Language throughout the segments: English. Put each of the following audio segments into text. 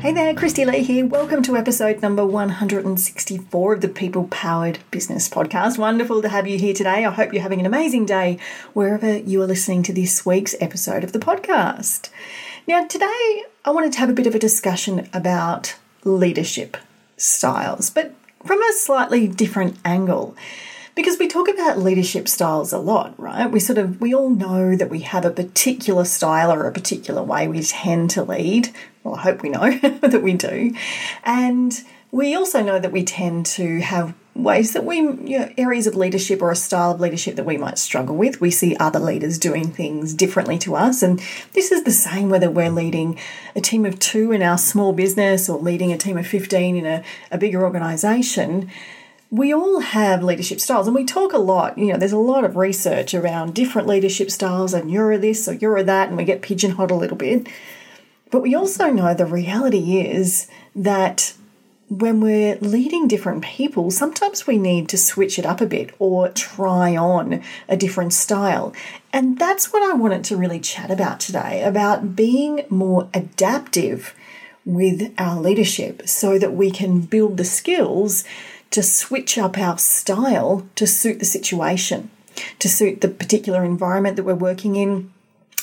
Hey there, Christy Lee here. Welcome to episode number 164 of the People Powered Business Podcast. Wonderful to have you here today. I hope you're having an amazing day wherever you are listening to this week's episode of the podcast. Now, today I wanted to have a bit of a discussion about leadership styles, but from a slightly different angle because we talk about leadership styles a lot, right? We sort of we all know that we have a particular style or a particular way we tend to lead. Well, I hope we know that we do. And we also know that we tend to have ways that we you know, areas of leadership or a style of leadership that we might struggle with. We see other leaders doing things differently to us. And this is the same whether we're leading a team of two in our small business or leading a team of 15 in a, a bigger organization. We all have leadership styles and we talk a lot. You know there's a lot of research around different leadership styles and you're this or you're that and we get pigeonholed a little bit but we also know the reality is that when we're leading different people, sometimes we need to switch it up a bit or try on a different style. And that's what I wanted to really chat about today about being more adaptive with our leadership so that we can build the skills to switch up our style to suit the situation, to suit the particular environment that we're working in,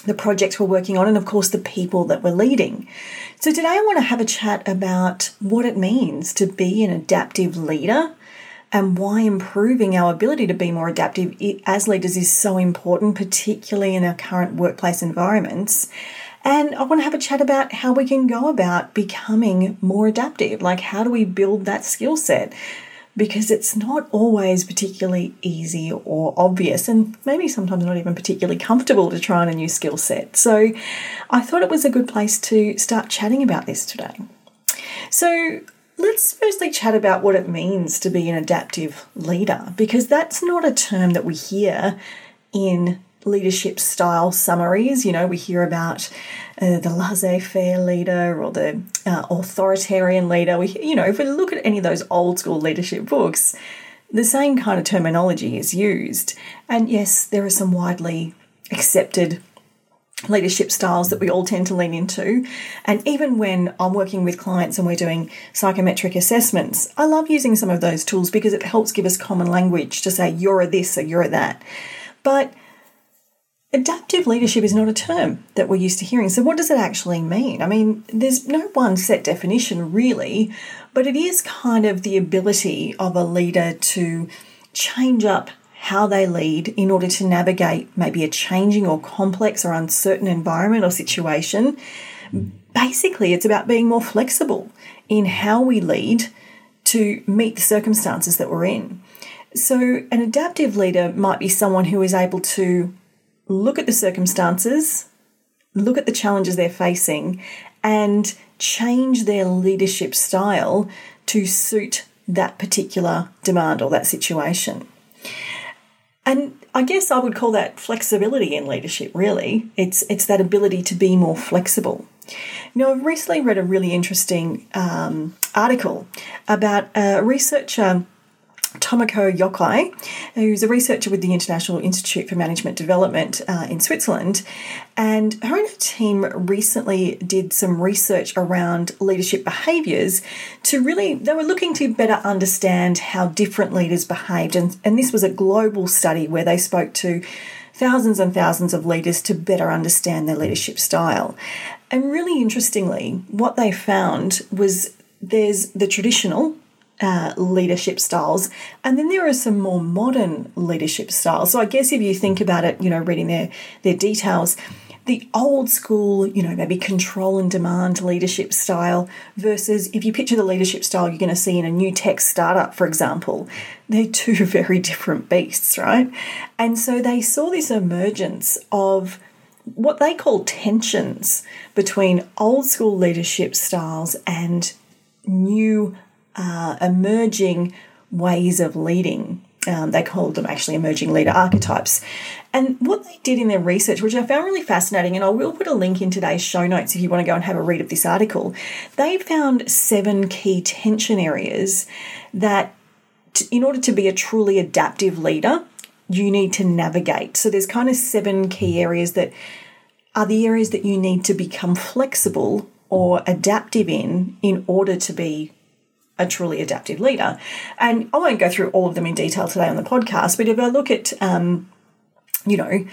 the projects we're working on, and of course, the people that we're leading. So, today I want to have a chat about what it means to be an adaptive leader and why improving our ability to be more adaptive as leaders is so important, particularly in our current workplace environments. And I want to have a chat about how we can go about becoming more adaptive. Like, how do we build that skill set? Because it's not always particularly easy or obvious, and maybe sometimes not even particularly comfortable to try on a new skill set. So I thought it was a good place to start chatting about this today. So let's firstly chat about what it means to be an adaptive leader, because that's not a term that we hear in leadership style summaries. You know, we hear about uh, the laissez faire leader or the uh, authoritarian leader. We, you know, if we look at any of those old school leadership books, the same kind of terminology is used. And yes, there are some widely accepted leadership styles that we all tend to lean into. And even when I'm working with clients and we're doing psychometric assessments, I love using some of those tools because it helps give us common language to say, you're a this or you're a that. But Adaptive leadership is not a term that we're used to hearing. So, what does it actually mean? I mean, there's no one set definition really, but it is kind of the ability of a leader to change up how they lead in order to navigate maybe a changing or complex or uncertain environment or situation. Basically, it's about being more flexible in how we lead to meet the circumstances that we're in. So, an adaptive leader might be someone who is able to look at the circumstances, look at the challenges they're facing, and change their leadership style to suit that particular demand or that situation. And I guess I would call that flexibility in leadership, really. It's, it's that ability to be more flexible. Know, I've recently read a really interesting um, article about a researcher Tomoko Yokoi, who's a researcher with the International Institute for Management Development uh, in Switzerland. And her and her team recently did some research around leadership behaviours to really, they were looking to better understand how different leaders behaved. And, and this was a global study where they spoke to thousands and thousands of leaders to better understand their leadership style. And really interestingly, what they found was there's the traditional uh, leadership styles. And then there are some more modern leadership styles. So I guess if you think about it, you know, reading their, their details, the old school, you know, maybe control and demand leadership style versus if you picture the leadership style you're going to see in a new tech startup, for example, they're two very different beasts, right? And so they saw this emergence of what they call tensions between old school leadership styles and new uh, emerging ways of leading. Um, they called them actually emerging leader archetypes. And what they did in their research, which I found really fascinating, and I will put a link in today's show notes if you want to go and have a read of this article, they found seven key tension areas that, in order to be a truly adaptive leader, you need to navigate. So there's kind of seven key areas that are the areas that you need to become flexible or adaptive in in order to be a truly adaptive leader. And I won't go through all of them in detail today on the podcast, but if I look at, um, you know,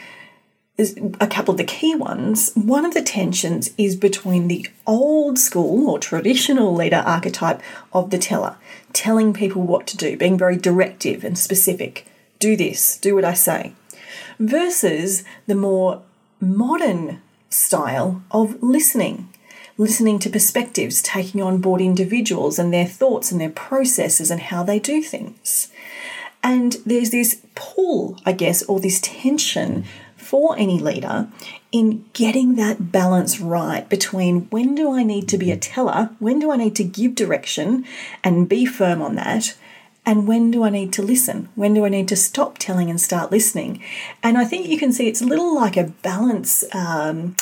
a couple of the key ones, one of the tensions is between the old school or traditional leader archetype of the teller, telling people what to do, being very directive and specific. Do this, do what I say, versus the more modern style of listening listening to perspectives, taking on board individuals and their thoughts and their processes and how they do things. And there's this pull, I guess, or this tension for any leader in getting that balance right between when do I need to be a teller, when do I need to give direction and be firm on that, and when do I need to listen? When do I need to stop telling and start listening? And I think you can see it's a little like a balance. Um,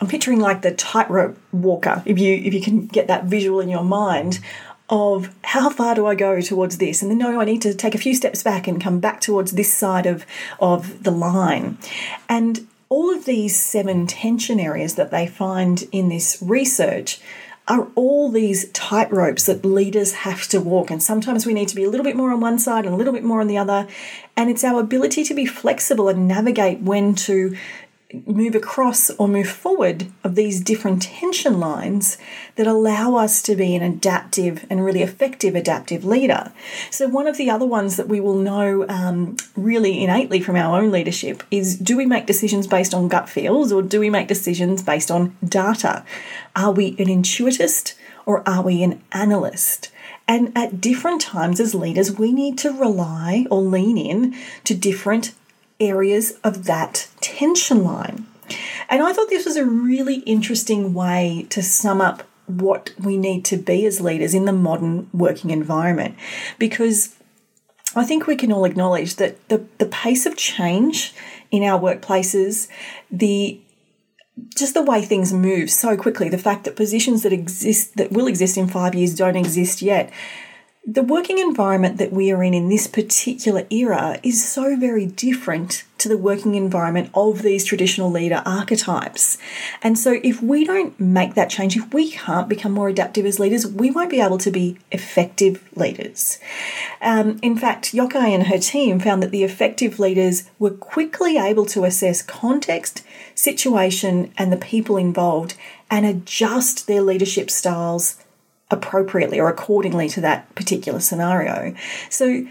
I'm picturing like the tightrope walker, if you if you can get that visual in your mind of how far do I go towards this, and then no, I need to take a few steps back and come back towards this side of of the line, and all of these seven tension areas that they find in this research are all these tightropes that leaders have to walk. And sometimes we need to be a little bit more on one side and a little bit more on the other. And it's our ability to be flexible and navigate when to move across or move forward of these different tension lines that allow us to be an adaptive and really effective adaptive leader. So, one of the other ones that we will know um, really innately from our own leadership is do we make decisions based on gut feels or do we make decisions based on data? Are we an intuitist or are we an analyst? And at different times as leaders, we need to rely or lean in to different areas of that tension line. And I thought this was a really interesting way to sum up what we need to be as leaders in the modern working environment because I think we can all acknowledge that the, the pace of change in our workplaces, the just the way things move so quickly, the fact that positions that exist that will exist in five years don't exist yet, the working environment that we are in in this particular era is so very different to the working environment of these traditional leader archetypes. And so, if we don't make that change, if we can't become more adaptive as leaders, we won't be able to be effective leaders. Um, in fact, Yokoi and her team found that the effective leaders were quickly able to assess context, situation, and the people involved and adjust their leadership styles appropriately or accordingly to that particular scenario. So,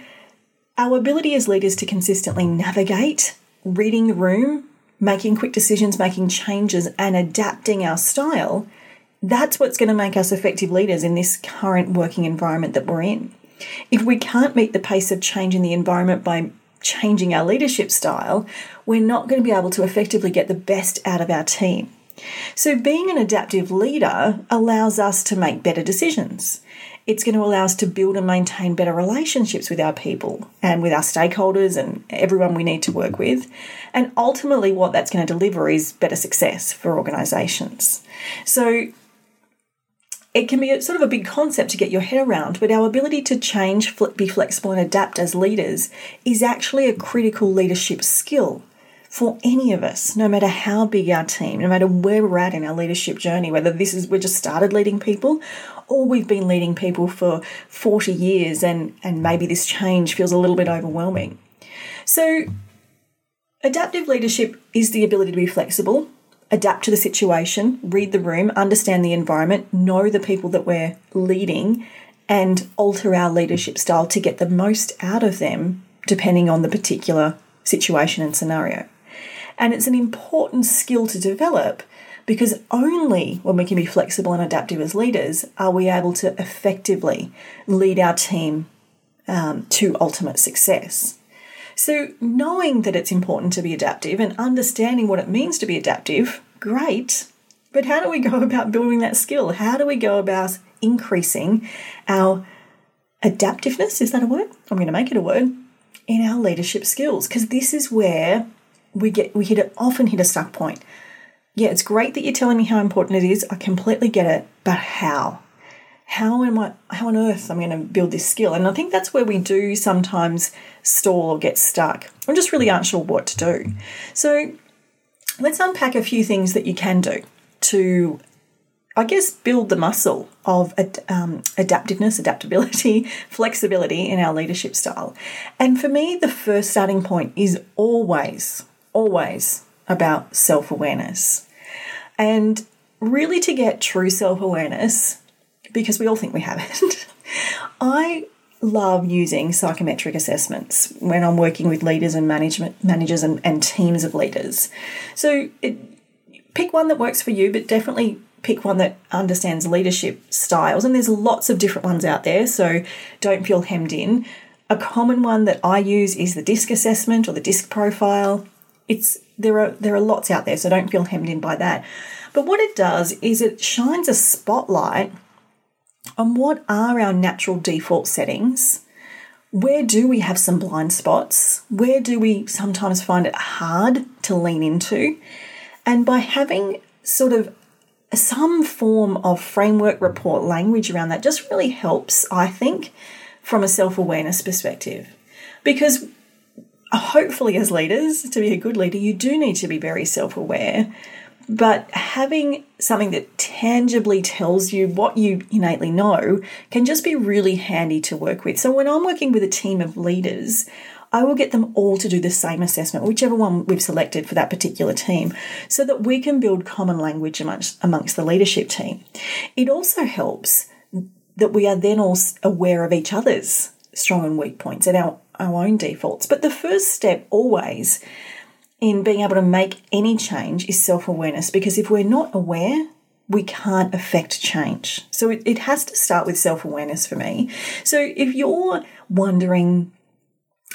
our ability as leaders to consistently navigate, reading the room, making quick decisions, making changes, and adapting our style that's what's going to make us effective leaders in this current working environment that we're in. If we can't meet the pace of change in the environment by changing our leadership style, we're not going to be able to effectively get the best out of our team. So, being an adaptive leader allows us to make better decisions. It's going to allow us to build and maintain better relationships with our people and with our stakeholders and everyone we need to work with. And ultimately, what that's going to deliver is better success for organisations. So, it can be sort of a big concept to get your head around, but our ability to change, be flexible, and adapt as leaders is actually a critical leadership skill for any of us, no matter how big our team, no matter where we're at in our leadership journey, whether this is we just started leading people or we've been leading people for 40 years and, and maybe this change feels a little bit overwhelming. So, adaptive leadership is the ability to be flexible, adapt to the situation, read the room, understand the environment, know the people that we're leading, and alter our leadership style to get the most out of them depending on the particular situation and scenario. And it's an important skill to develop because only when we can be flexible and adaptive as leaders are we able to effectively lead our team um, to ultimate success. So, knowing that it's important to be adaptive and understanding what it means to be adaptive, great. But how do we go about building that skill? How do we go about increasing our adaptiveness? Is that a word? I'm going to make it a word in our leadership skills because this is where we get we hit a, often hit a stuck point. Yeah, it's great that you're telling me how important it is. I completely get it, but how? How am I? How on earth am I going to build this skill? And I think that's where we do sometimes stall or get stuck. I'm just really unsure what to do. So let's unpack a few things that you can do to I guess, build the muscle of um, adaptiveness, adaptability, flexibility in our leadership style. And for me, the first starting point is always, always about self awareness. And really, to get true self awareness, because we all think we have it, I love using psychometric assessments when I'm working with leaders and management managers and, and teams of leaders. So it, pick one that works for you, but definitely pick one that understands leadership styles. And there's lots of different ones out there, so don't feel hemmed in. A common one that I use is the DISC assessment or the DISC profile. It's there are there are lots out there, so don't feel hemmed in by that. But what it does is it shines a spotlight on what are our natural default settings. Where do we have some blind spots? Where do we sometimes find it hard to lean into? And by having sort of some form of framework report language around that just really helps, I think, from a self awareness perspective. Because hopefully, as leaders, to be a good leader, you do need to be very self aware. But having something that tangibly tells you what you innately know can just be really handy to work with. So, when I'm working with a team of leaders, I will get them all to do the same assessment, whichever one we've selected for that particular team, so that we can build common language amongst, amongst the leadership team. It also helps that we are then all aware of each other's strong and weak points and our, our own defaults. But the first step always in being able to make any change is self awareness because if we're not aware, we can't affect change. So it, it has to start with self awareness for me. So if you're wondering,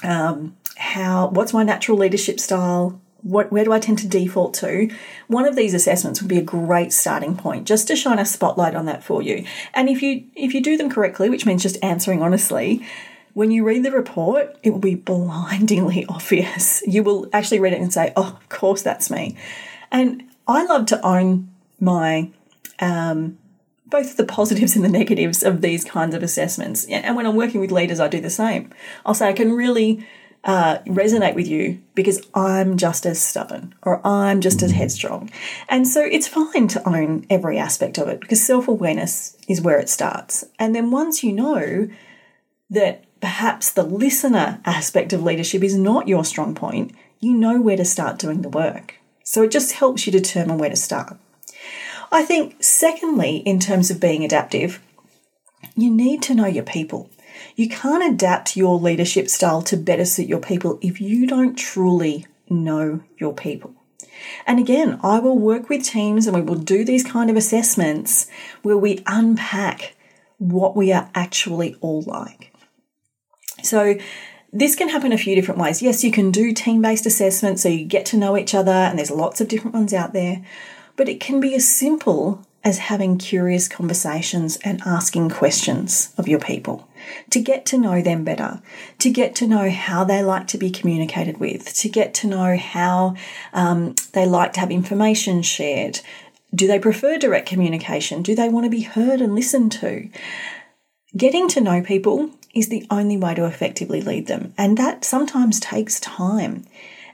um, how what's my natural leadership style what, where do I tend to default to? One of these assessments would be a great starting point just to shine a spotlight on that for you. And if you if you do them correctly, which means just answering honestly, when you read the report, it will be blindingly obvious. You will actually read it and say, "Oh, of course that's me." And I love to own my um, both the positives and the negatives of these kinds of assessments. And when I'm working with leaders, I do the same. I'll say, I can really uh, resonate with you because I'm just as stubborn or I'm just as headstrong. And so it's fine to own every aspect of it because self awareness is where it starts. And then once you know that perhaps the listener aspect of leadership is not your strong point, you know where to start doing the work. So it just helps you determine where to start. I think, secondly, in terms of being adaptive, you need to know your people. You can't adapt your leadership style to better suit your people if you don't truly know your people. And again, I will work with teams and we will do these kind of assessments where we unpack what we are actually all like. So, this can happen a few different ways. Yes, you can do team based assessments so you get to know each other, and there's lots of different ones out there. But it can be as simple as having curious conversations and asking questions of your people to get to know them better, to get to know how they like to be communicated with, to get to know how um, they like to have information shared. Do they prefer direct communication? Do they want to be heard and listened to? Getting to know people is the only way to effectively lead them, and that sometimes takes time.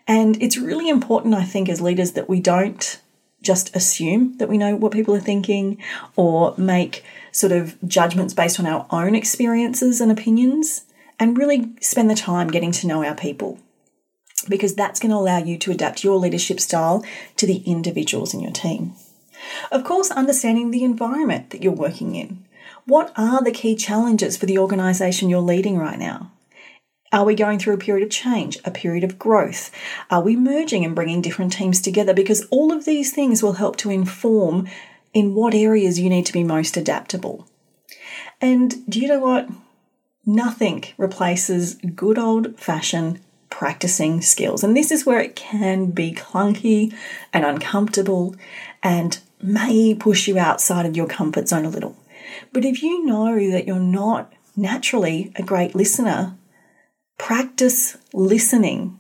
And it's really important, I think, as leaders that we don't just assume that we know what people are thinking or make sort of judgments based on our own experiences and opinions and really spend the time getting to know our people because that's going to allow you to adapt your leadership style to the individuals in your team. Of course, understanding the environment that you're working in. What are the key challenges for the organisation you're leading right now? Are we going through a period of change, a period of growth? Are we merging and bringing different teams together? Because all of these things will help to inform in what areas you need to be most adaptable. And do you know what? Nothing replaces good old fashioned practicing skills. And this is where it can be clunky and uncomfortable and may push you outside of your comfort zone a little. But if you know that you're not naturally a great listener, practice listening.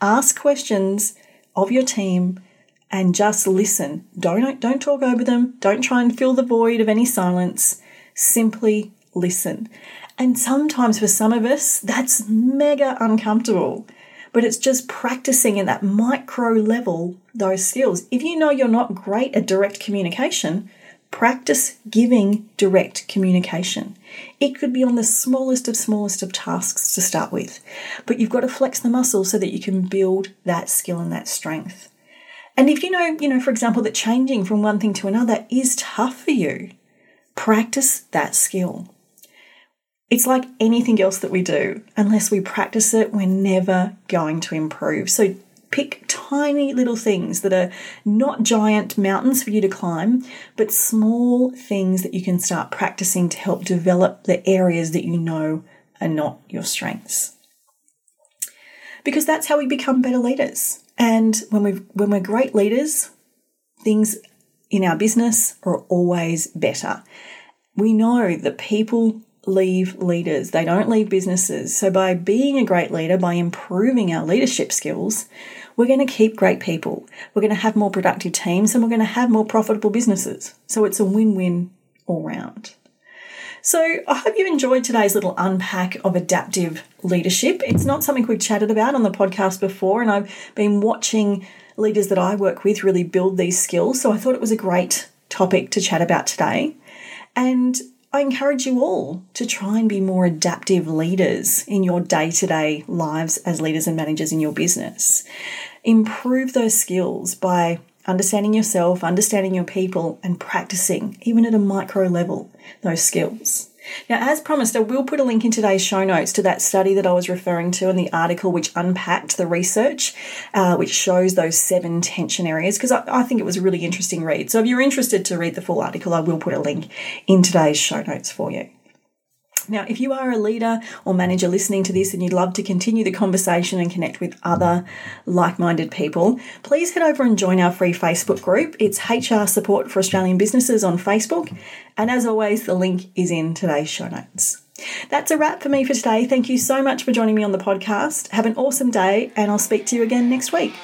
Ask questions of your team and just listen. Don't, don't talk over them. Don't try and fill the void of any silence. Simply listen. And sometimes for some of us, that's mega uncomfortable. But it's just practicing in that micro level those skills. If you know you're not great at direct communication, practice giving direct communication. It could be on the smallest of smallest of tasks to start with, but you've got to flex the muscle so that you can build that skill and that strength. And if you know, you know, for example, that changing from one thing to another is tough for you, practice that skill. It's like anything else that we do. Unless we practice it, we're never going to improve. So pick tiny little things that are not giant mountains for you to climb, but small things that you can start practicing to help develop the areas that you know are not your strengths. Because that's how we become better leaders. And when we when we're great leaders, things in our business are always better. We know that people leave leaders, they don't leave businesses. So, by being a great leader, by improving our leadership skills, we're going to keep great people. We're going to have more productive teams and we're going to have more profitable businesses. So, it's a win win all round. So, I hope you enjoyed today's little unpack of adaptive leadership. It's not something we've chatted about on the podcast before, and I've been watching leaders that I work with really build these skills. So, I thought it was a great topic to chat about today. And I encourage you all to try and be more adaptive leaders in your day to day lives as leaders and managers in your business. Improve those skills by understanding yourself, understanding your people, and practicing, even at a micro level, those skills. Now, as promised, I will put a link in today's show notes to that study that I was referring to and the article which unpacked the research, uh, which shows those seven tension areas, because I, I think it was a really interesting read. So, if you're interested to read the full article, I will put a link in today's show notes for you. Now, if you are a leader or manager listening to this and you'd love to continue the conversation and connect with other like minded people, please head over and join our free Facebook group. It's HR Support for Australian Businesses on Facebook. And as always, the link is in today's show notes. That's a wrap for me for today. Thank you so much for joining me on the podcast. Have an awesome day, and I'll speak to you again next week.